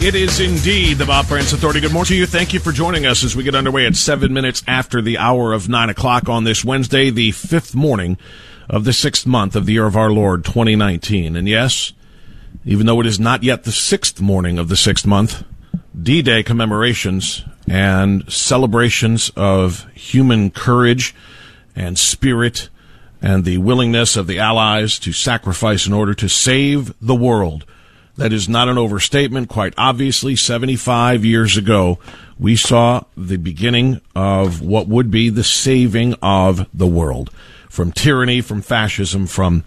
It is indeed the Bob Frantz Authority. Good morning to you. Thank you for joining us as we get underway at seven minutes after the hour of nine o'clock on this Wednesday, the fifth morning of the sixth month of the year of our Lord 2019. And yes, even though it is not yet the sixth morning of the sixth month, D Day commemorations and celebrations of human courage and spirit and the willingness of the Allies to sacrifice in order to save the world. That is not an overstatement. Quite obviously, 75 years ago, we saw the beginning of what would be the saving of the world from tyranny, from fascism, from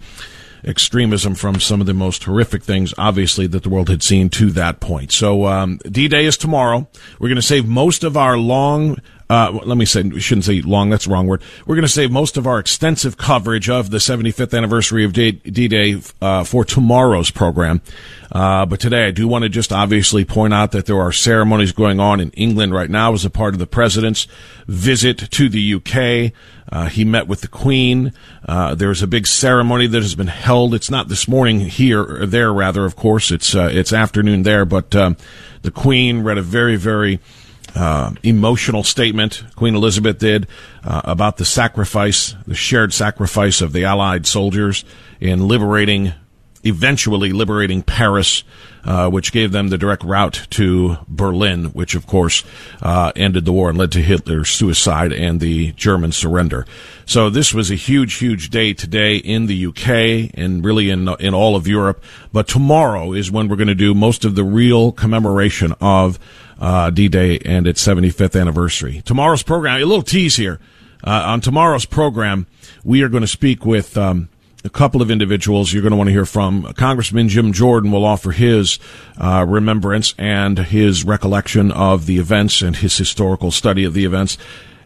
extremism, from some of the most horrific things, obviously, that the world had seen to that point. So, um, D Day is tomorrow. We're going to save most of our long uh, let me say, we shouldn't say long, that's the wrong word. We're going to save most of our extensive coverage of the 75th anniversary of D Day uh, for tomorrow's program. Uh, but today I do want to just obviously point out that there are ceremonies going on in England right now as a part of the president's visit to the UK. Uh, he met with the Queen. Uh, there's a big ceremony that has been held. It's not this morning here or there, rather, of course. It's, uh, it's afternoon there, but, um, the Queen read a very, very, uh, emotional statement Queen Elizabeth did uh, about the sacrifice, the shared sacrifice of the Allied soldiers in liberating, eventually liberating Paris, uh, which gave them the direct route to Berlin, which of course uh, ended the war and led to Hitler's suicide and the German surrender. So this was a huge, huge day today in the UK and really in in all of Europe. But tomorrow is when we're going to do most of the real commemoration of uh, D-Day and its 75th anniversary. Tomorrow's program, a little tease here. Uh, on tomorrow's program, we are going to speak with um, a couple of individuals you're going to want to hear from. Congressman Jim Jordan will offer his uh, remembrance and his recollection of the events and his historical study of the events.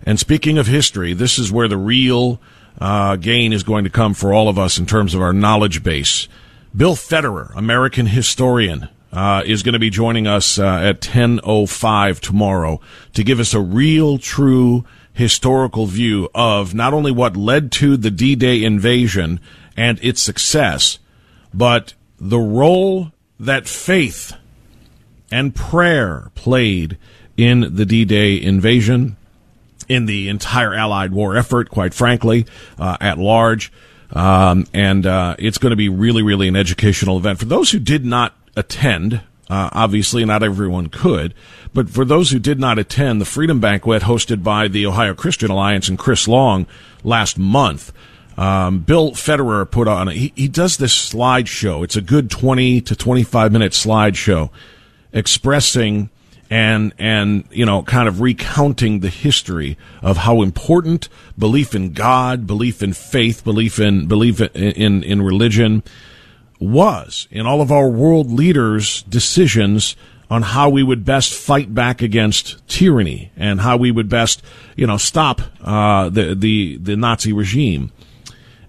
And speaking of history, this is where the real uh, gain is going to come for all of us in terms of our knowledge base. Bill Federer, American historian, uh, is going to be joining us uh, at 10.05 tomorrow to give us a real, true historical view of not only what led to the D-Day invasion and its success, but the role that faith and prayer played in the D-Day invasion, in the entire Allied war effort, quite frankly, uh, at large. Um, and uh, it's going to be really, really an educational event. For those who did not attend. Uh, obviously, not everyone could, but for those who did not attend the Freedom Banquet hosted by the Ohio Christian Alliance and Chris Long last month, um, Bill Federer put on. He, he does this slideshow. It's a good twenty to twenty-five minute slideshow expressing and and you know kind of recounting the history of how important belief in God, belief in faith, belief in belief in in, in religion was in all of our world leaders' decisions on how we would best fight back against tyranny and how we would best, you know, stop uh, the the the Nazi regime,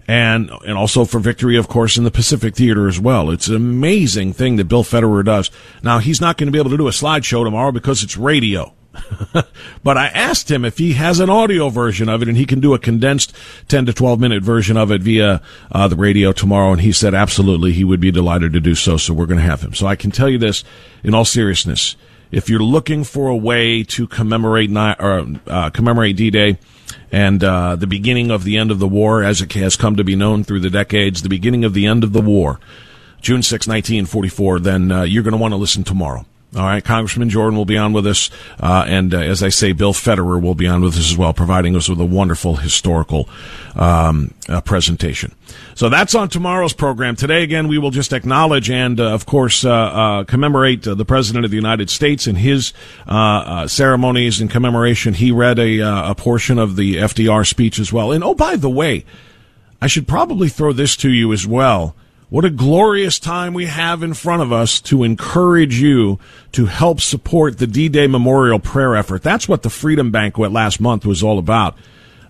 and and also for victory, of course, in the Pacific Theater as well. It's an amazing thing that Bill Federer does. Now he's not going to be able to do a slideshow tomorrow because it's radio. but I asked him if he has an audio version of it and he can do a condensed 10 to 12 minute version of it via uh, the radio tomorrow. And he said absolutely he would be delighted to do so. So we're going to have him. So I can tell you this in all seriousness. If you're looking for a way to commemorate or uh, commemorate D-Day and uh, the beginning of the end of the war, as it has come to be known through the decades, the beginning of the end of the war, June 6, 1944, then uh, you're going to want to listen tomorrow. All right, Congressman Jordan will be on with us, uh, and uh, as I say, Bill Federer will be on with us as well, providing us with a wonderful historical um, uh, presentation. So that's on tomorrow's program. Today, again, we will just acknowledge and, uh, of course, uh, uh, commemorate the President of the United States and his ceremonies in commemoration. He read a, a portion of the FDR speech as well. And oh, by the way, I should probably throw this to you as well. What a glorious time we have in front of us to encourage you to help support the D-Day Memorial Prayer effort. That's what the Freedom Banquet last month was all about.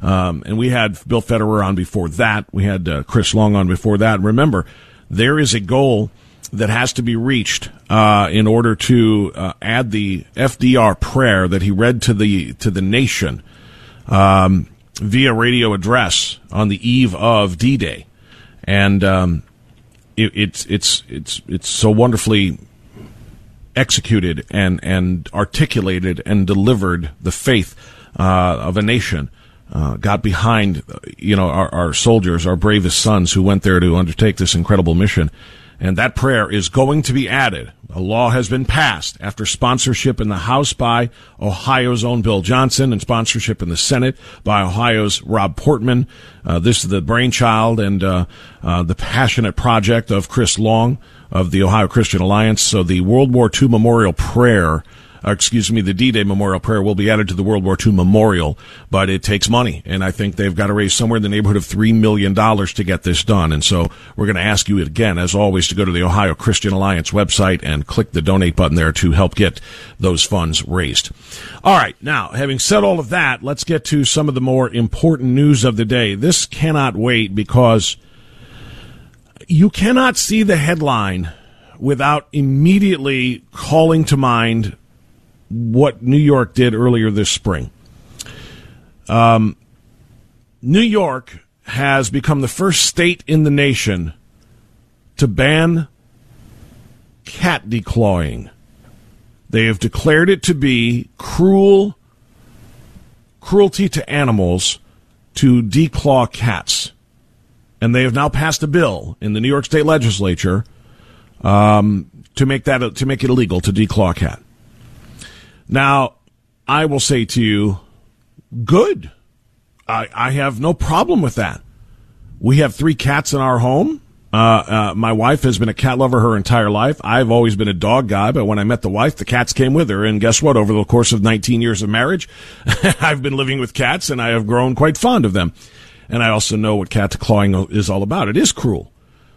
Um, and we had Bill Federer on before that. We had uh, Chris Long on before that. Remember, there is a goal that has to be reached uh, in order to uh, add the FDR prayer that he read to the to the nation um, via radio address on the eve of D-Day. And um, it, it's it's it's it's so wonderfully executed and and articulated and delivered the faith uh, of a nation. Uh, got behind, you know, our, our soldiers, our bravest sons who went there to undertake this incredible mission. And that prayer is going to be added. A law has been passed after sponsorship in the House by Ohio's own Bill Johnson and sponsorship in the Senate by Ohio's Rob Portman. Uh, this is the brainchild and uh, uh, the passionate project of Chris Long of the Ohio Christian Alliance. So the World War II Memorial Prayer excuse me, the D-Day Memorial Prayer will be added to the World War II Memorial, but it takes money, and I think they've got to raise somewhere in the neighborhood of three million dollars to get this done. And so we're going to ask you again, as always, to go to the Ohio Christian Alliance website and click the donate button there to help get those funds raised. All right, now having said all of that, let's get to some of the more important news of the day. This cannot wait because you cannot see the headline without immediately calling to mind what New York did earlier this spring. Um, New York has become the first state in the nation to ban cat declawing. They have declared it to be cruel cruelty to animals to declaw cats. And they have now passed a bill in the New York State Legislature um, to make that to make it illegal to declaw cat. Now, I will say to you, good. I, I have no problem with that. We have three cats in our home. Uh, uh, my wife has been a cat lover her entire life. I've always been a dog guy, but when I met the wife, the cats came with her. And guess what? Over the course of 19 years of marriage, I've been living with cats and I have grown quite fond of them. And I also know what cat clawing is all about. It is cruel.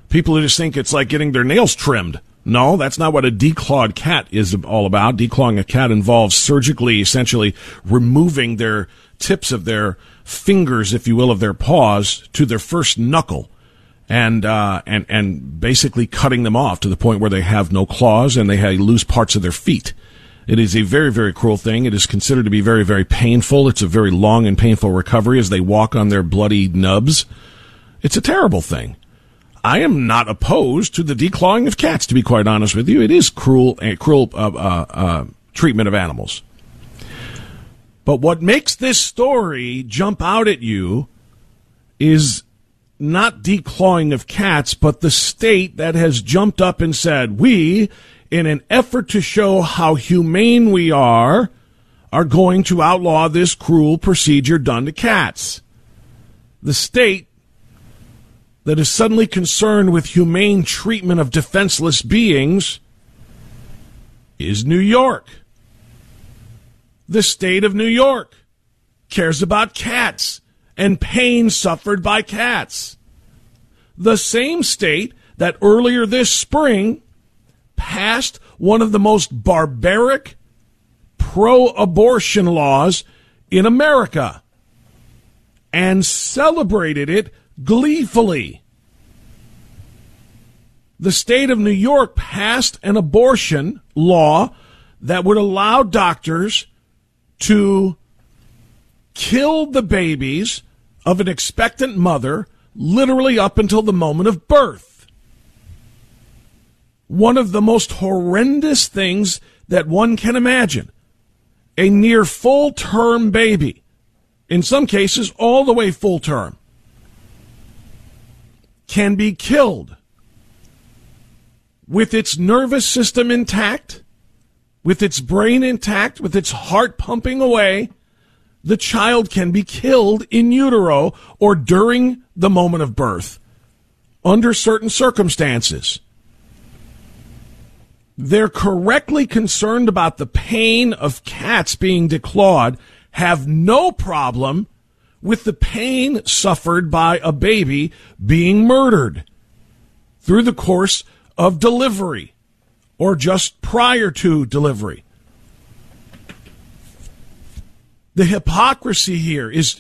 People just think it's like getting their nails trimmed. No, that's not what a declawed cat is all about. Declawing a cat involves surgically, essentially, removing their tips of their fingers, if you will, of their paws to their first knuckle, and uh, and and basically cutting them off to the point where they have no claws and they have, loose parts of their feet. It is a very, very cruel thing. It is considered to be very, very painful. It's a very long and painful recovery as they walk on their bloody nubs. It's a terrible thing. I am not opposed to the declawing of cats. To be quite honest with you, it is cruel, a cruel uh, uh, uh, treatment of animals. But what makes this story jump out at you is not declawing of cats, but the state that has jumped up and said, "We, in an effort to show how humane we are, are going to outlaw this cruel procedure done to cats." The state that is suddenly concerned with humane treatment of defenseless beings is New York. the state of New York cares about cats and pain suffered by cats. The same state that earlier this spring passed one of the most barbaric pro abortion laws in America and celebrated it gleefully. The state of New York passed an abortion law that would allow doctors to kill the babies of an expectant mother literally up until the moment of birth. One of the most horrendous things that one can imagine. A near full term baby, in some cases, all the way full term, can be killed with its nervous system intact, with its brain intact, with its heart pumping away the child can be killed in utero or during the moment of birth under certain circumstances. They're correctly concerned about the pain of cats being declawed, have no problem with the pain suffered by a baby being murdered through the course of delivery or just prior to delivery. The hypocrisy here is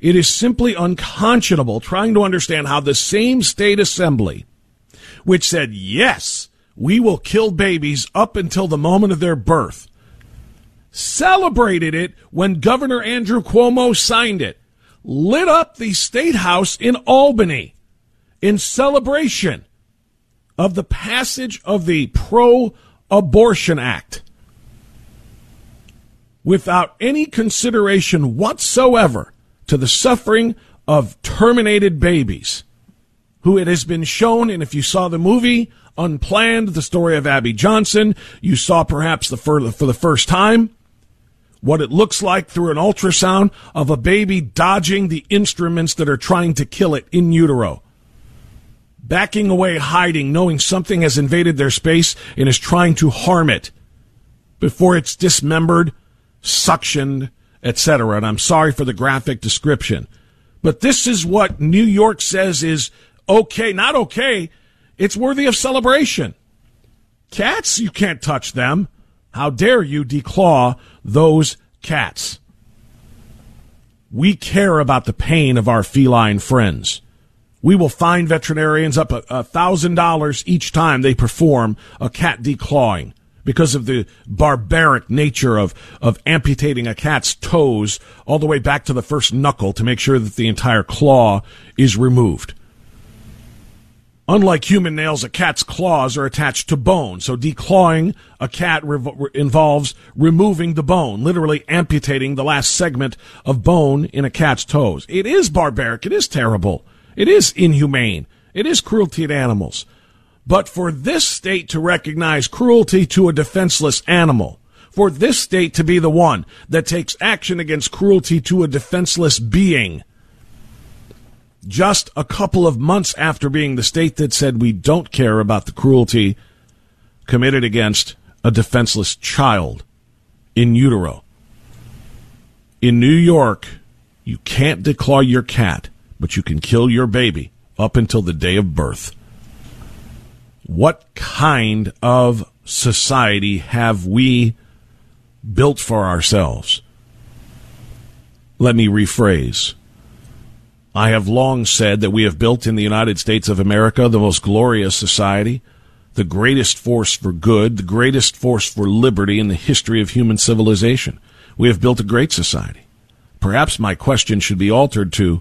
it is simply unconscionable trying to understand how the same state assembly, which said, yes, we will kill babies up until the moment of their birth, celebrated it when Governor Andrew Cuomo signed it, lit up the state house in Albany in celebration of the passage of the Pro Abortion Act. Without any consideration whatsoever to the suffering of terminated babies, who it has been shown, and if you saw the movie Unplanned, the story of Abby Johnson, you saw perhaps the for, for the first time what it looks like through an ultrasound of a baby dodging the instruments that are trying to kill it in utero. Backing away, hiding, knowing something has invaded their space and is trying to harm it before it's dismembered suctioned, etc. And I'm sorry for the graphic description. But this is what New York says is okay, not okay. It's worthy of celebration. Cats, you can't touch them. How dare you declaw those cats? We care about the pain of our feline friends. We will fine veterinarians up a thousand dollars each time they perform a cat declawing because of the barbaric nature of, of amputating a cat's toes all the way back to the first knuckle to make sure that the entire claw is removed. Unlike human nails, a cat's claws are attached to bone, so declawing a cat re- involves removing the bone, literally amputating the last segment of bone in a cat's toes. It is barbaric. It is terrible. It is inhumane. It is cruelty to animals. But for this state to recognize cruelty to a defenseless animal, for this state to be the one that takes action against cruelty to a defenseless being, just a couple of months after being the state that said we don't care about the cruelty committed against a defenseless child in utero. In New York, you can't declaw your cat, but you can kill your baby up until the day of birth. What kind of society have we built for ourselves? Let me rephrase. I have long said that we have built in the United States of America the most glorious society, the greatest force for good, the greatest force for liberty in the history of human civilization. We have built a great society. Perhaps my question should be altered to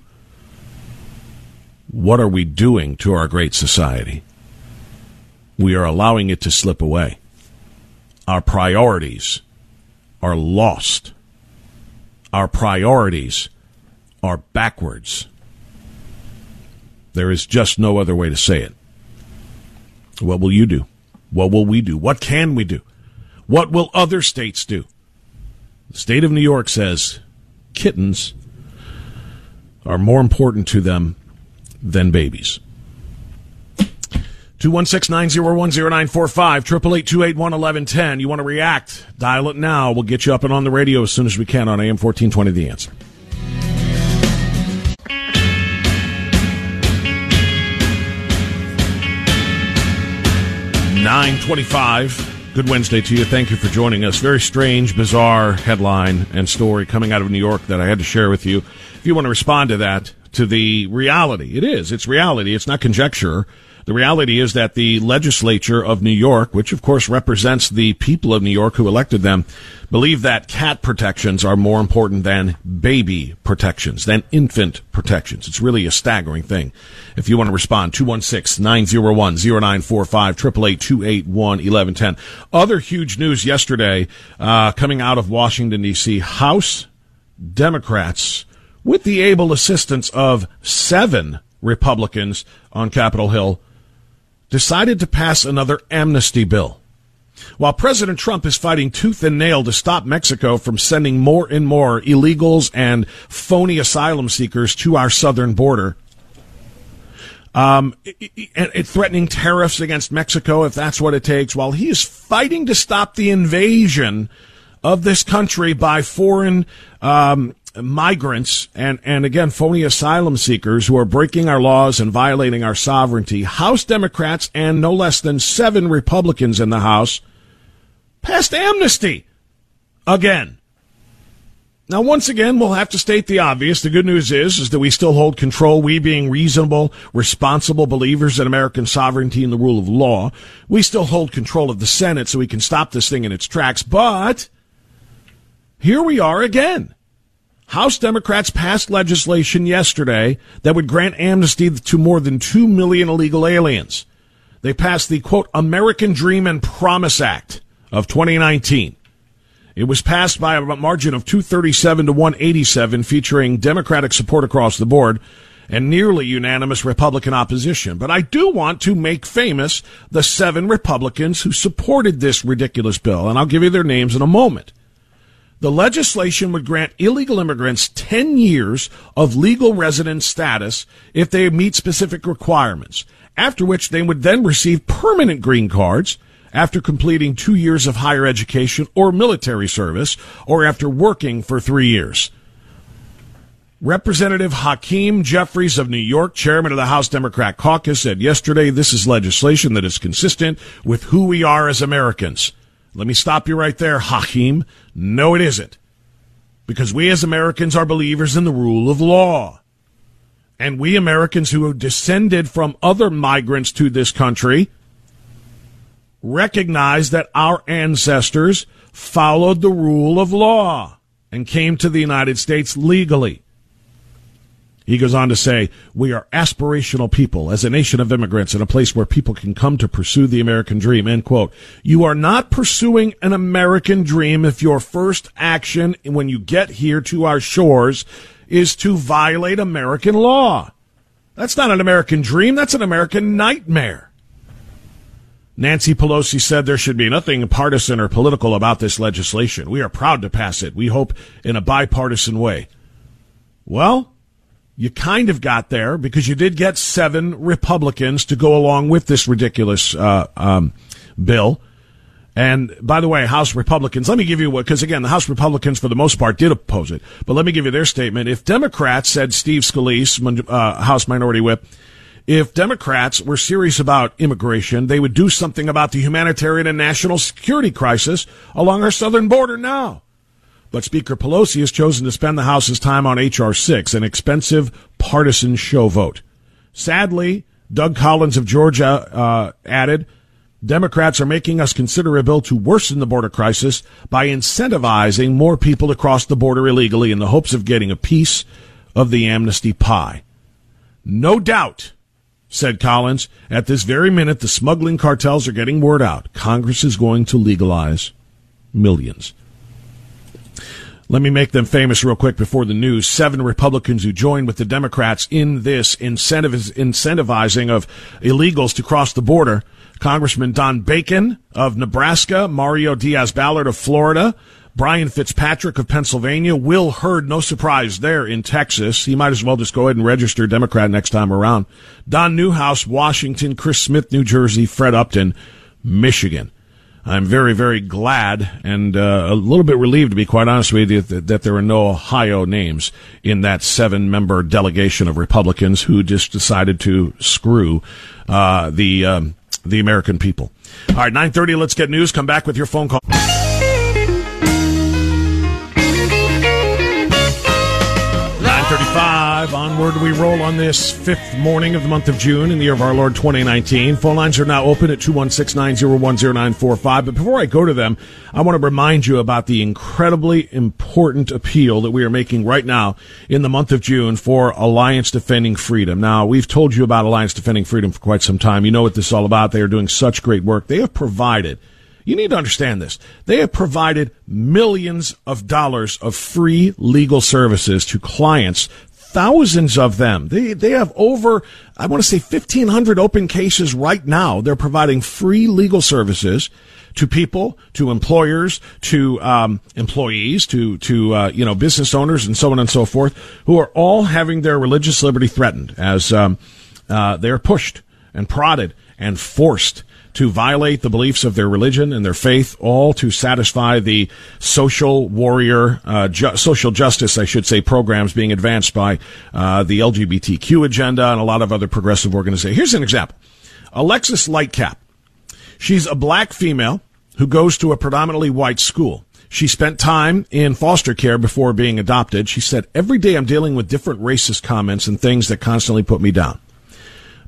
what are we doing to our great society? we are allowing it to slip away. Our priorities are lost. Our priorities are backwards. There is just no other way to say it. What will you do? What will we do? What can we do? What will other states do? The state of New York says kittens are more important to them than babies. 216-901-0945, 888 You want to react? Dial it now. We'll get you up and on the radio as soon as we can on AM 1420 The Answer. Nine twenty-five. Good Wednesday to you. Thank you for joining us. Very strange, bizarre headline and story coming out of New York that I had to share with you. If you want to respond to that, to the reality, it is. It's reality. It's not conjecture. The reality is that the legislature of New York, which of course represents the people of New York who elected them, believe that cat protections are more important than baby protections, than infant protections. It's really a staggering thing. If you want to respond, 216-901-0945, 888 Other huge news yesterday, uh, coming out of Washington DC, House Democrats, with the able assistance of seven Republicans on Capitol Hill, decided to pass another amnesty bill. While President Trump is fighting tooth and nail to stop Mexico from sending more and more illegals and phony asylum seekers to our southern border, um, and threatening tariffs against Mexico if that's what it takes, while he is fighting to stop the invasion of this country by foreign um, migrants and, and again, phony asylum seekers who are breaking our laws and violating our sovereignty. House Democrats and no less than seven Republicans in the House passed amnesty again. Now, once again, we'll have to state the obvious. The good news is, is that we still hold control. We being reasonable, responsible believers in American sovereignty and the rule of law, we still hold control of the Senate so we can stop this thing in its tracks. But here we are again. House Democrats passed legislation yesterday that would grant amnesty to more than 2 million illegal aliens. They passed the quote, American Dream and Promise Act of 2019. It was passed by a margin of 237 to 187, featuring Democratic support across the board and nearly unanimous Republican opposition. But I do want to make famous the seven Republicans who supported this ridiculous bill, and I'll give you their names in a moment. The legislation would grant illegal immigrants 10 years of legal resident status if they meet specific requirements, after which they would then receive permanent green cards after completing two years of higher education or military service, or after working for three years. Representative Hakeem Jeffries of New York, chairman of the House Democrat caucus, said yesterday this is legislation that is consistent with who we are as Americans. Let me stop you right there, Hakeem. No, it isn't. Because we as Americans are believers in the rule of law. And we Americans who have descended from other migrants to this country recognize that our ancestors followed the rule of law and came to the United States legally. He goes on to say, We are aspirational people as a nation of immigrants in a place where people can come to pursue the American dream. End quote. You are not pursuing an American dream if your first action when you get here to our shores is to violate American law. That's not an American dream. That's an American nightmare. Nancy Pelosi said there should be nothing partisan or political about this legislation. We are proud to pass it. We hope in a bipartisan way. Well, you kind of got there because you did get seven Republicans to go along with this ridiculous uh, um, bill. And by the way, House Republicans, let me give you what, because again, the House Republicans for the most part did oppose it. But let me give you their statement. If Democrats, said Steve Scalise, uh, House Minority Whip, if Democrats were serious about immigration, they would do something about the humanitarian and national security crisis along our southern border now. But Speaker Pelosi has chosen to spend the House's time on H.R. 6, an expensive partisan show vote. Sadly, Doug Collins of Georgia uh, added, Democrats are making us consider a bill to worsen the border crisis by incentivizing more people to cross the border illegally in the hopes of getting a piece of the amnesty pie. No doubt, said Collins, at this very minute the smuggling cartels are getting word out. Congress is going to legalize millions. Let me make them famous real quick before the news. Seven Republicans who joined with the Democrats in this incentivizing of illegals to cross the border. Congressman Don Bacon of Nebraska, Mario Diaz Balart of Florida, Brian Fitzpatrick of Pennsylvania. Will Hurd, no surprise there in Texas. He might as well just go ahead and register Democrat next time around. Don Newhouse, Washington. Chris Smith, New Jersey. Fred Upton, Michigan. I'm very, very glad and uh, a little bit relieved, to be quite honest with you, that, that there are no Ohio names in that seven-member delegation of Republicans who just decided to screw uh, the um, the American people. All right, 9:30. Let's get news. Come back with your phone call. 935. Onward we roll on this fifth morning of the month of June in the year of our Lord 2019. Phone lines are now open at 216-901-0945. But before I go to them, I want to remind you about the incredibly important appeal that we are making right now in the month of June for Alliance Defending Freedom. Now, we've told you about Alliance Defending Freedom for quite some time. You know what this is all about. They are doing such great work. They have provided you need to understand this. They have provided millions of dollars of free legal services to clients, thousands of them. They, they have over, I want to say 1500 open cases right now. They're providing free legal services to people, to employers, to um, employees, to to uh, you know business owners, and so on and so forth, who are all having their religious liberty threatened as um, uh, they're pushed and prodded and forced to violate the beliefs of their religion and their faith, all to satisfy the social warrior, uh, ju- social justice, I should say, programs being advanced by uh, the LGBTQ agenda and a lot of other progressive organizations. Here's an example Alexis Lightcap. She's a black female who goes to a predominantly white school. She spent time in foster care before being adopted. She said, Every day I'm dealing with different racist comments and things that constantly put me down.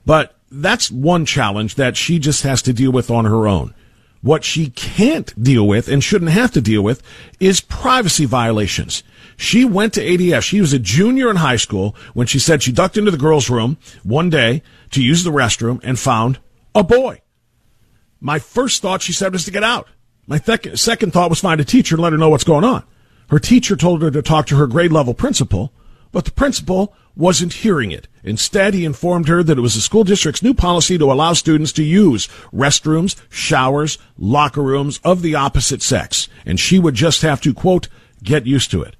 But that's one challenge that she just has to deal with on her own. What she can't deal with and shouldn't have to deal with is privacy violations. She went to ADF. She was a junior in high school when she said she ducked into the girls' room one day to use the restroom and found a boy. My first thought, she said, was to get out. My second thought was find a teacher and let her know what's going on. Her teacher told her to talk to her grade level principal, but the principal wasn't hearing it. Instead, he informed her that it was the school district's new policy to allow students to use restrooms, showers, locker rooms of the opposite sex, and she would just have to, quote, get used to it.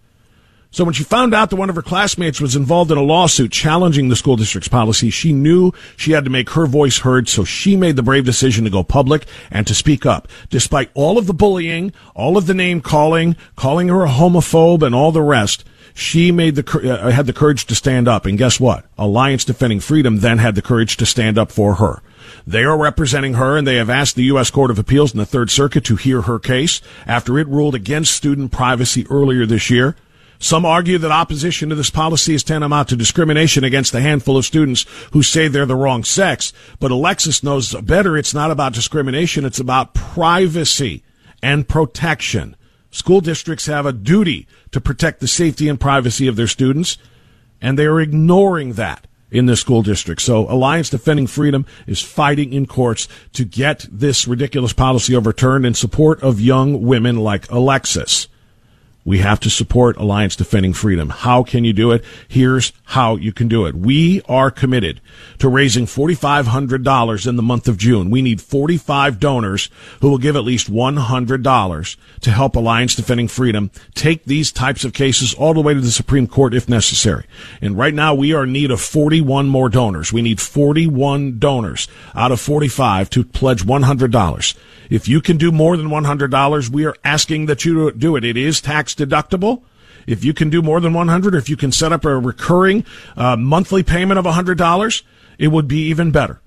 So when she found out that one of her classmates was involved in a lawsuit challenging the school district's policy, she knew she had to make her voice heard, so she made the brave decision to go public and to speak up. Despite all of the bullying, all of the name calling, calling her a homophobe and all the rest, she made the uh, had the courage to stand up, and guess what? Alliance Defending Freedom then had the courage to stand up for her. They are representing her, and they have asked the U.S. Court of Appeals in the Third Circuit to hear her case after it ruled against student privacy earlier this year. Some argue that opposition to this policy is tantamount to discrimination against a handful of students who say they're the wrong sex. But Alexis knows better. It's not about discrimination. It's about privacy and protection. School districts have a duty to protect the safety and privacy of their students, and they are ignoring that in the school district. So Alliance Defending Freedom is fighting in courts to get this ridiculous policy overturned in support of young women like Alexis. We have to support Alliance Defending Freedom. How can you do it? Here's how you can do it. We are committed to raising $4,500 in the month of June. We need 45 donors who will give at least $100 to help Alliance Defending Freedom take these types of cases all the way to the Supreme Court if necessary. And right now we are in need of 41 more donors. We need 41 donors out of 45 to pledge $100. If you can do more than $100, we are asking that you do it. It is tax deductible. If you can do more than 100, or if you can set up a recurring uh, monthly payment of $100, it would be even better.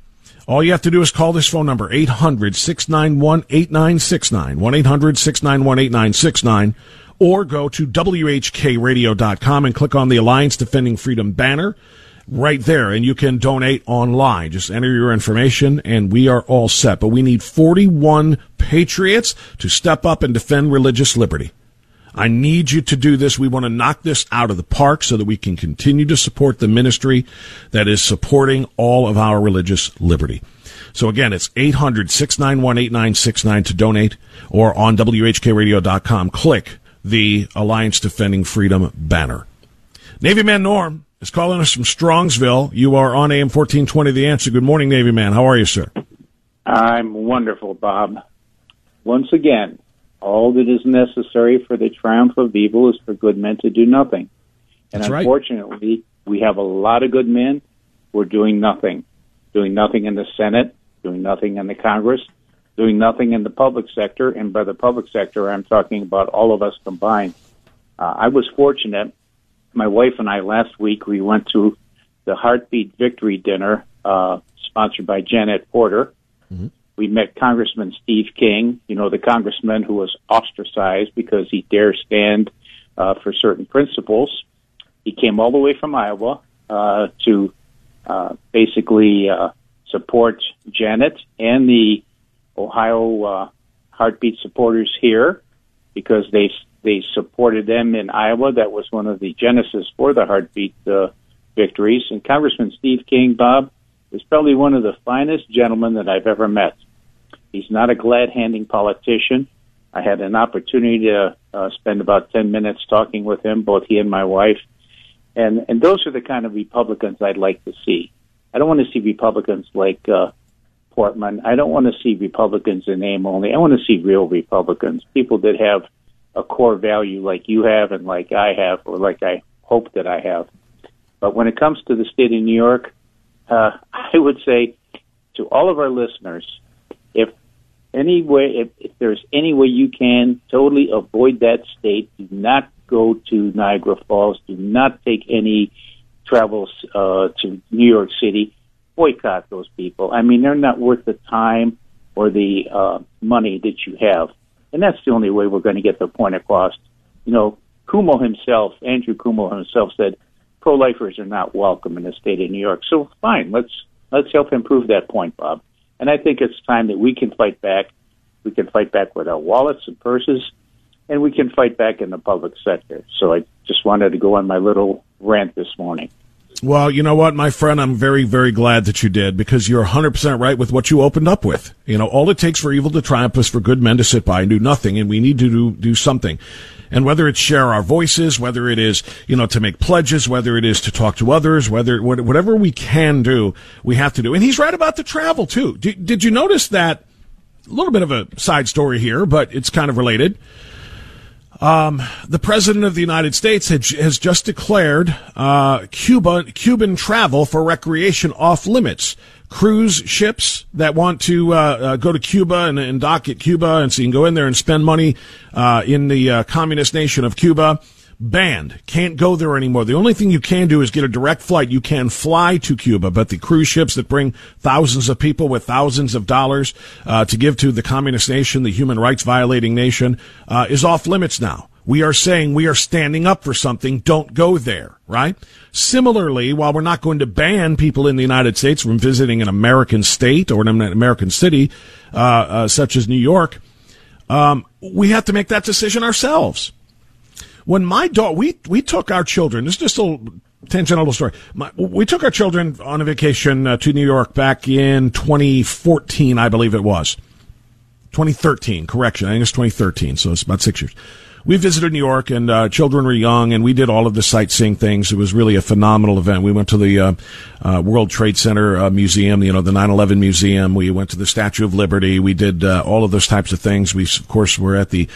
All you have to do is call this phone number, 800-691-8969, 1-800-691-8969, or go to WHKradio.com and click on the Alliance Defending Freedom banner right there and you can donate online. Just enter your information and we are all set. But we need 41 patriots to step up and defend religious liberty. I need you to do this. We want to knock this out of the park so that we can continue to support the ministry that is supporting all of our religious liberty. So again, it's 800-691-8969 to donate or on WHKradio.com. Click the Alliance Defending Freedom banner. Navy Man Norm is calling us from Strongsville. You are on AM 1420 The Answer. Good morning, Navy Man. How are you, sir? I'm wonderful, Bob. Once again, all that is necessary for the triumph of evil is for good men to do nothing. And That's right. unfortunately, we have a lot of good men who are doing nothing, doing nothing in the Senate, doing nothing in the Congress, doing nothing in the public sector. And by the public sector, I'm talking about all of us combined. Uh, I was fortunate. My wife and I last week we went to the Heartbeat Victory Dinner uh, sponsored by Janet Porter. We met Congressman Steve King, you know, the congressman who was ostracized because he dare stand uh, for certain principles. He came all the way from Iowa uh, to uh, basically uh, support Janet and the Ohio uh, Heartbeat supporters here because they they supported them in Iowa. That was one of the genesis for the Heartbeat uh, victories. And Congressman Steve King, Bob, is probably one of the finest gentlemen that I've ever met. He's not a glad-handing politician. I had an opportunity to uh, spend about 10 minutes talking with him, both he and my wife. And, and those are the kind of Republicans I'd like to see. I don't want to see Republicans like uh, Portman. I don't want to see Republicans in name only. I want to see real Republicans, people that have a core value like you have and like I have, or like I hope that I have. But when it comes to the state of New York, uh, I would say to all of our listeners, any way, if, if there's any way you can totally avoid that state, do not go to Niagara Falls. Do not take any travels uh, to New York City. Boycott those people. I mean, they're not worth the time or the uh, money that you have, and that's the only way we're going to get the point across. You know, Cuomo himself, Andrew Cuomo himself, said pro-lifers are not welcome in the state of New York. So fine, let's let's help improve that point, Bob. And I think it's time that we can fight back. We can fight back with our wallets and purses, and we can fight back in the public sector. So I just wanted to go on my little rant this morning. Well, you know what, my friend, I'm very, very glad that you did because you're 100% right with what you opened up with. You know, all it takes for evil to triumph is for good men to sit by and do nothing, and we need to do, do something. And whether it's share our voices, whether it is, you know, to make pledges, whether it is to talk to others, whether, whatever we can do, we have to do. And he's right about the travel too. Did, did you notice that? A little bit of a side story here, but it's kind of related. Um, the president of the United States has just declared uh, Cuba Cuban travel for recreation off limits. Cruise ships that want to uh, uh, go to Cuba and, and, dock at Cuba, and so you can go in there and spend money uh, in the uh, communist nation of Cuba. Banned. Can't go there anymore. The only thing you can do is get a direct flight. You can fly to Cuba, but the cruise ships that bring thousands of people with thousands of dollars uh, to give to the communist nation, the human rights violating nation, uh, is off limits now. We are saying we are standing up for something. Don't go there, right? Similarly, while we're not going to ban people in the United States from visiting an American state or an American city, uh, uh, such as New York, um, we have to make that decision ourselves when my daughter, we, we took our children, this is just a little tangential story. My, we took our children on a vacation uh, to New York back in 2014, I believe it was. 2013, correction. I think it's 2013, so it's about six years. We visited New York, and uh, children were young, and we did all of the sightseeing things. It was really a phenomenal event. We went to the uh, uh, World Trade Center uh, Museum, you know, the 9/11 Museum. We went to the Statue of Liberty. We did uh, all of those types of things. We, of course, were at the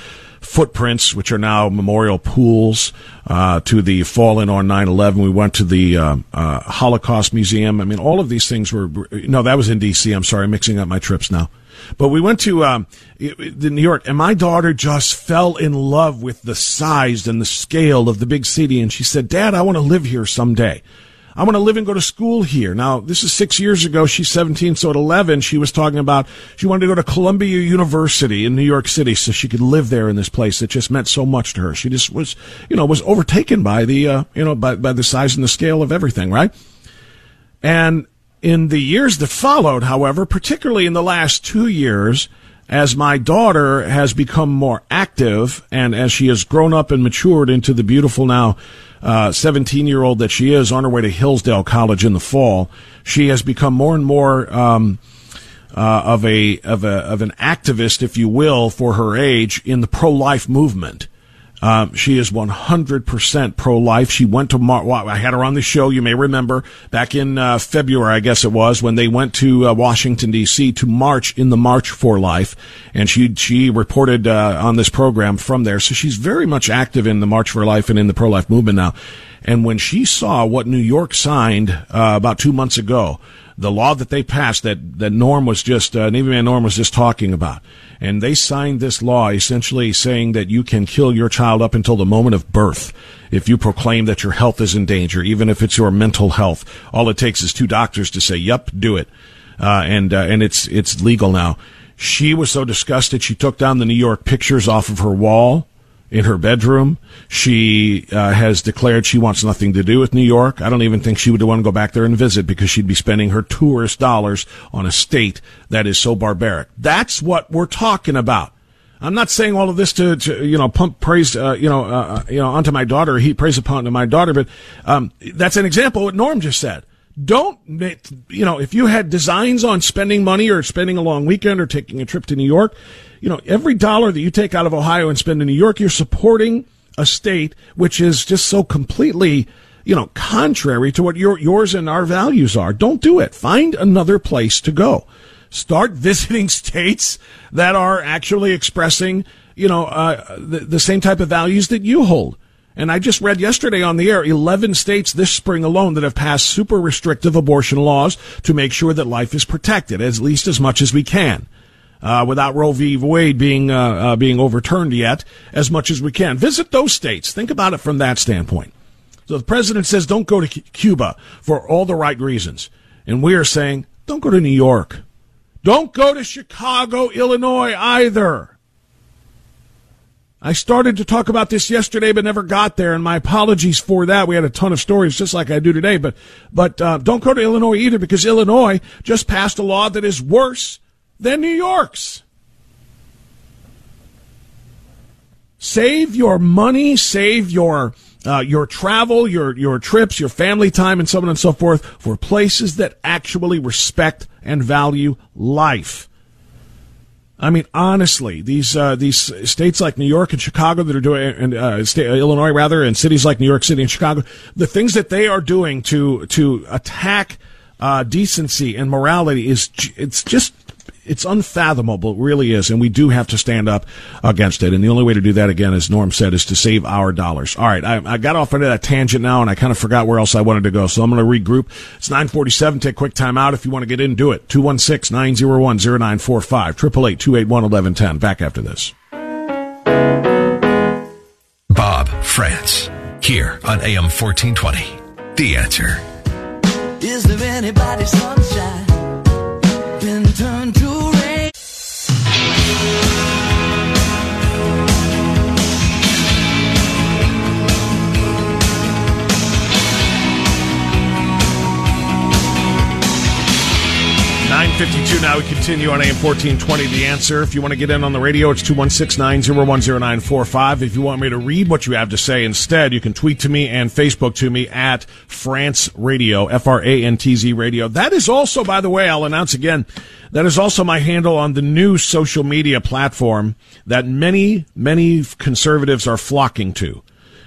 footprints, which are now memorial pools uh, to the fallen on 9/11. We went to the uh, uh, Holocaust Museum. I mean, all of these things were. No, that was in D.C. I'm sorry, I'm mixing up my trips now. But we went to um, New York, and my daughter just fell in love with the size and the scale of the big city. And she said, "Dad, I want to live here someday." I want to live and go to school here. Now, this is six years ago. She's 17. So at 11, she was talking about she wanted to go to Columbia University in New York City so she could live there in this place. It just meant so much to her. She just was, you know, was overtaken by the, uh, you know, by, by the size and the scale of everything, right? And in the years that followed, however, particularly in the last two years, as my daughter has become more active and as she has grown up and matured into the beautiful now 17 uh, year old that she is on her way to Hillsdale College in the fall, she has become more and more um, uh, of a of a of an activist, if you will, for her age in the pro life movement. Um, she is 100% pro-life. She went to Mar- well, I had her on the show. You may remember back in uh, February, I guess it was, when they went to uh, Washington D.C. to march in the March for Life, and she she reported uh, on this program from there. So she's very much active in the March for Life and in the pro-life movement now. And when she saw what New York signed uh, about two months ago, the law that they passed that that Norm was just uh, Navy Man Norm was just talking about and they signed this law essentially saying that you can kill your child up until the moment of birth if you proclaim that your health is in danger, even if it's your mental health. All it takes is two doctors to say, "Yep, do it," uh, and uh, and it's it's legal now. She was so disgusted she took down the New York pictures off of her wall in her bedroom. She uh, has declared she wants nothing to do with New York. I don't even think she would want to go back there and visit because she'd be spending her tourist dollars on a state that is so barbaric. That's what we're talking about. I'm not saying all of this to, to you know pump praise uh, you know uh, uh you know onto my daughter. He praise upon my daughter, but um, that's an example of what Norm just said. Don't you know if you had designs on spending money or spending a long weekend or taking a trip to New York, you know, every dollar that you take out of Ohio and spend in New York, you're supporting a state which is just so completely, you know, contrary to what your, yours and our values are. Don't do it. Find another place to go. Start visiting states that are actually expressing, you know, uh, the, the same type of values that you hold. And I just read yesterday on the air 11 states this spring alone that have passed super restrictive abortion laws to make sure that life is protected, at least as much as we can uh, without Roe v. Wade being uh, uh, being overturned yet, as much as we can. Visit those states. Think about it from that standpoint. So the president says don't go to Cuba for all the right reasons, and we are saying don't go to New York, don't go to Chicago, Illinois either. I started to talk about this yesterday, but never got there, and my apologies for that. We had a ton of stories, just like I do today. But, but uh, don't go to Illinois either, because Illinois just passed a law that is worse than New York's. Save your money, save your uh, your travel, your your trips, your family time, and so on and so forth for places that actually respect and value life. I mean, honestly, these uh, these states like New York and Chicago that are doing, and uh, state, Illinois rather, and cities like New York City and Chicago, the things that they are doing to to attack uh, decency and morality is it's just it's unfathomable. It really is. And we do have to stand up against it. And the only way to do that, again, as Norm said, is to save our dollars. All right. I, I got off into that tangent now and I kind of forgot where else I wanted to go. So I'm going to regroup. It's 947. Take a quick time out. If you want to get in, do it. 216-901-0945. 888-281-1110. Back after this. Bob Frantz Here on AM 1420. The answer. Is there anybody sunshine? 952 now. We continue on AM 1420. The answer. If you want to get in on the radio, it's 216 901 0945. If you want me to read what you have to say instead, you can tweet to me and Facebook to me at Frantz Radio, F R A N T Z Radio. That is also, by the way, I'll announce again, that is also my handle on the new social media platform that many, many conservatives are flocking to.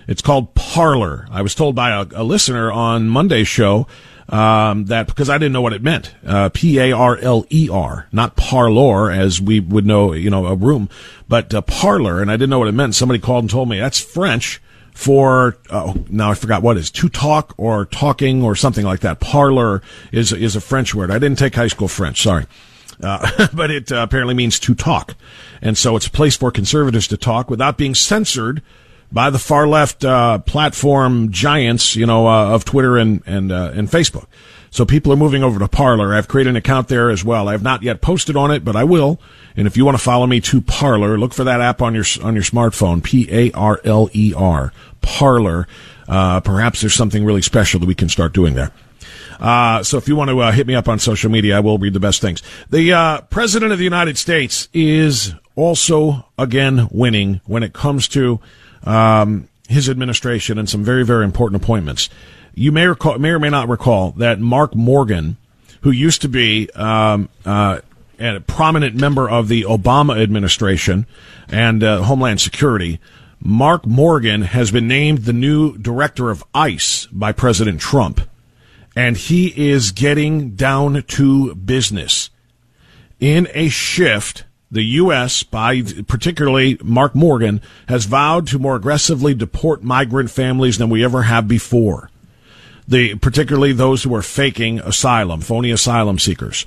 It's called Parler. I was told by a, a listener on Monday's show um, that because I didn't know what it meant. Uh, P A R L E R, not parlor as we would know, you know, a room, but uh, parlor, and I didn't know what it meant. Somebody called and told me that's French for oh, now I forgot what is to talk or talking or something like that. Parlor is is a French word. I didn't take high school French. Sorry. Uh, but it uh, apparently means to talk. And so it's a place for conservatives to talk without being censored by the far left uh, platform giants, you know, uh, of Twitter and and uh, and Facebook. So people are moving over to Parler. I've created an account there as well. I have not yet posted on it, but I will. And if you want to follow me to Parler, look for that app on your on your smartphone. P A R L E R. Parler. Uh, perhaps there's something really special that we can start doing there. Uh, so if you want to uh, hit me up on social media, I will read the best things. The uh, president of the United States is also again winning when it comes to um, his administration and some very, very important appointments. You may recall, may or may not recall that Mark Morgan, who used to be um, uh, a prominent member of the Obama administration and uh, Homeland Security, Mark Morgan has been named the new director of ICE by President Trump, and he is getting down to business in a shift. The U.S., by particularly Mark Morgan, has vowed to more aggressively deport migrant families than we ever have before. The particularly those who are faking asylum, phony asylum seekers.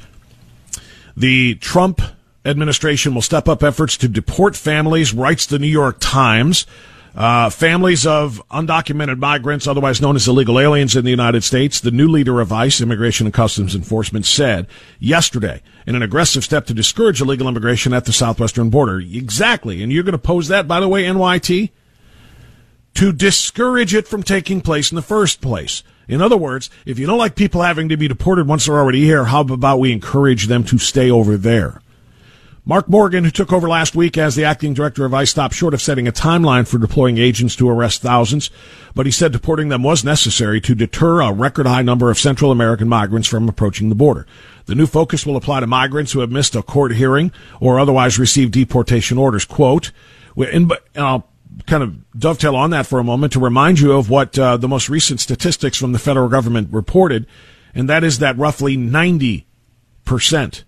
The Trump administration will step up efforts to deport families, writes the New York Times. Uh, families of undocumented migrants, otherwise known as illegal aliens in the United States, the new leader of ICE, Immigration and Customs Enforcement, said yesterday in an aggressive step to discourage illegal immigration at the southwestern border. Exactly. And you're going to pose that, by the way, NYT? To discourage it from taking place in the first place. In other words, if you don't like people having to be deported once they're already here, how about we encourage them to stay over there? Mark Morgan, who took over last week as the acting director of ICE, stopped short of setting a timeline for deploying agents to arrest thousands, but he said deporting them was necessary to deter a record high number of Central American migrants from approaching the border. The new focus will apply to migrants who have missed a court hearing or otherwise received deportation orders. Quote, and I'll kind of dovetail on that for a moment to remind you of what uh, the most recent statistics from the federal government reported, and that is that roughly 90%,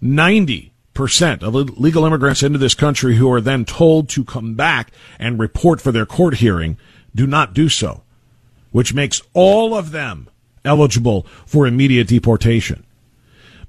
90 percent of legal immigrants into this country who are then told to come back and report for their court hearing do not do so, which makes all of them eligible for immediate deportation.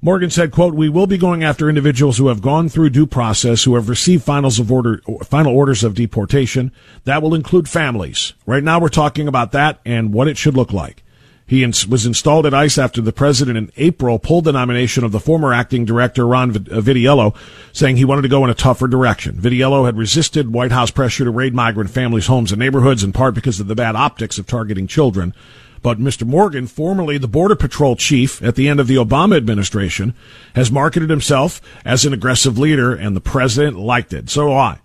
Morgan said, quote, we will be going after individuals who have gone through due process, who have received finals of order, final orders of deportation. That will include families. Right now we're talking about that and what it should look like. He was installed at ICE after the president in April pulled the nomination of the former acting director, Ron uh, Vitiello, saying he wanted to go in a tougher direction. Vitiello had resisted White House pressure to raid migrant families' homes and neighborhoods, in part because of the bad optics of targeting children. But Mr. Morgan, formerly the Border Patrol chief at the end of the Obama administration, has marketed himself as an aggressive leader, and the president liked it. So I.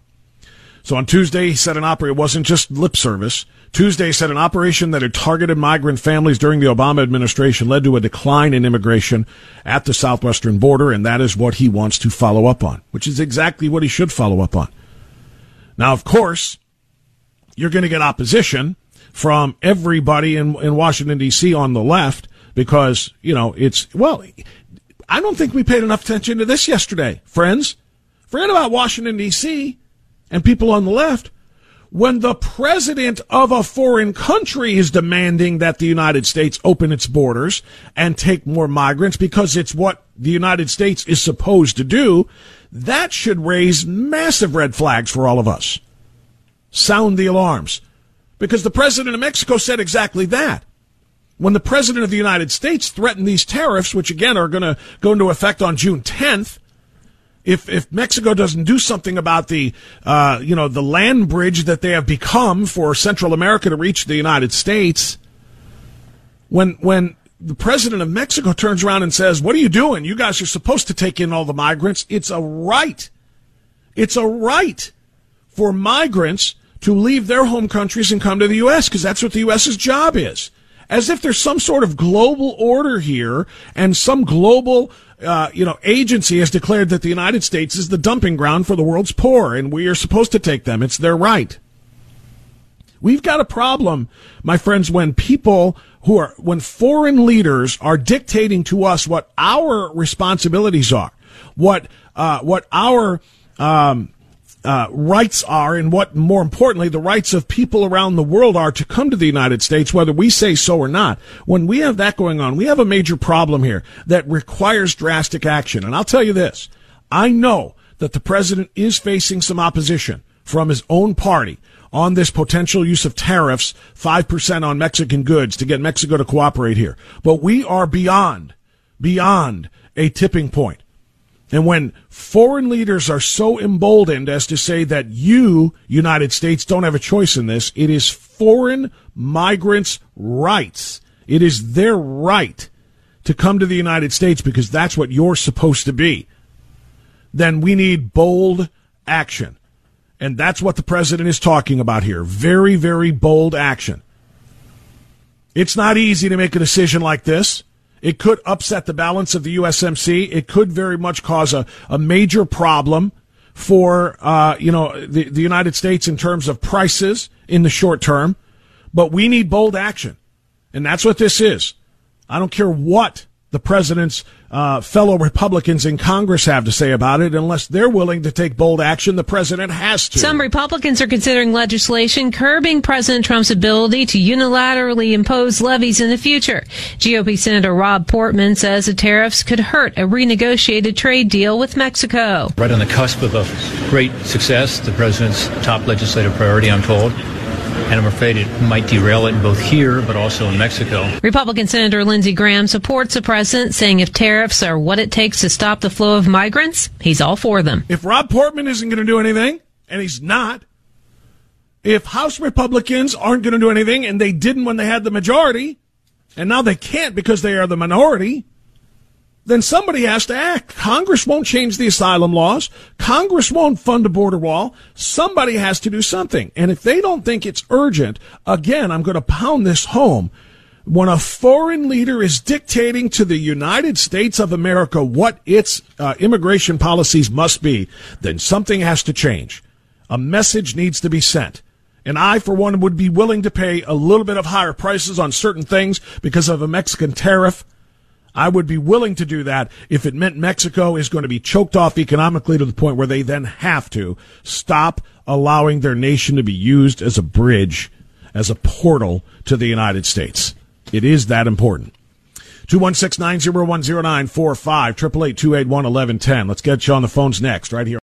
So on Tuesday, he said an operation wasn't just lip service. Tuesday said an operation that had targeted migrant families during the Obama administration led to a decline in immigration at the southwestern border, and that is what he wants to follow up on, which is exactly what he should follow up on. Now, of course, you're going to get opposition from everybody in, in Washington, D.C. on the left because, you know, it's, well, I don't think we paid enough attention to this yesterday, friends. Forget about Washington, D.C. and people on the left when the president of a foreign country is demanding that the United States open its borders and take more migrants because it's what the United States is supposed to do, that should raise massive red flags for all of us. Sound the alarms. Because the president of Mexico said exactly that. When the president of the United States threatened these tariffs, which again are going to go into effect on June 10th, if if Mexico doesn't do something about the uh, you know the land bridge that they have become for Central America to reach the United States, when when the president of Mexico turns around and says, "What are you doing? You guys are supposed to take in all the migrants. It's a right. It's a right for migrants to leave their home countries and come to the U.S. because that's what the U.S.'s job is." As if there's some sort of global order here and some global uh, you know, agency has declared that the United States is the dumping ground for the world's poor, and we are supposed to take them. It's their right. We've got a problem, my friends, when people who are, when foreign leaders are dictating to us what our responsibilities are, what, uh, what our, um, uh, rights are and what, more importantly, the rights of people around the world are to come to the United States, whether we say so or not. When we have that going on, we have a major problem here that requires drastic action. And I'll tell you this. I know that the president is facing some opposition from his own party on this potential use of tariffs, 5% on Mexican goods to get Mexico to cooperate here. But we are beyond, beyond a tipping point. And when foreign leaders are so emboldened as to say that you, United States, don't have a choice in this, it is foreign migrants' rights. It is their right to come to the United States because that's what you're supposed to be. Then we need bold action. And that's what the president is talking about here. Very, very bold action. It's not easy to make a decision like this. It could upset the balance of the USMC. It could very much cause a, a major problem for uh, you know the, the United States in terms of prices in the short term, but we need bold action, and that's what this is. I don't care what the president's uh, fellow Republicans in Congress have to say about it. Unless they're willing to take bold action, the president has to. Some Republicans are considering legislation curbing President Trump's ability to unilaterally impose levies in the future. GOP Senator Rob Portman says the tariffs could hurt a renegotiated trade deal with Mexico. Right on the cusp of a great success, the president's top legislative priority, I'm told and I'm afraid it might derail it both here but also in Mexico. Republican Senator Lindsey Graham supports the president, saying if tariffs are what it takes to stop the flow of migrants, he's all for them. If Rob Portman isn't going to do anything, and he's not, if House Republicans aren't going to do anything, and they didn't when they had the majority, and now they can't because they are the minority, then somebody has to act. Congress won't change the asylum laws. Congress won't fund a border wall. Somebody has to do something. And if they don't think it's urgent, again, I'm going to pound this home. When a foreign leader is dictating to the United States of America what its uh, immigration policies must be, then something has to change. A message needs to be sent. And I, for one, would be willing to pay a little bit of higher prices on certain things because of a Mexican tariff I would be willing to do that if it meant Mexico is going to be choked off economically to the point where they then have to stop allowing their nation to be used as a bridge, as a portal to the United States. It is that important. 216-901-0945, 888 Let's get you on the phones next, right here.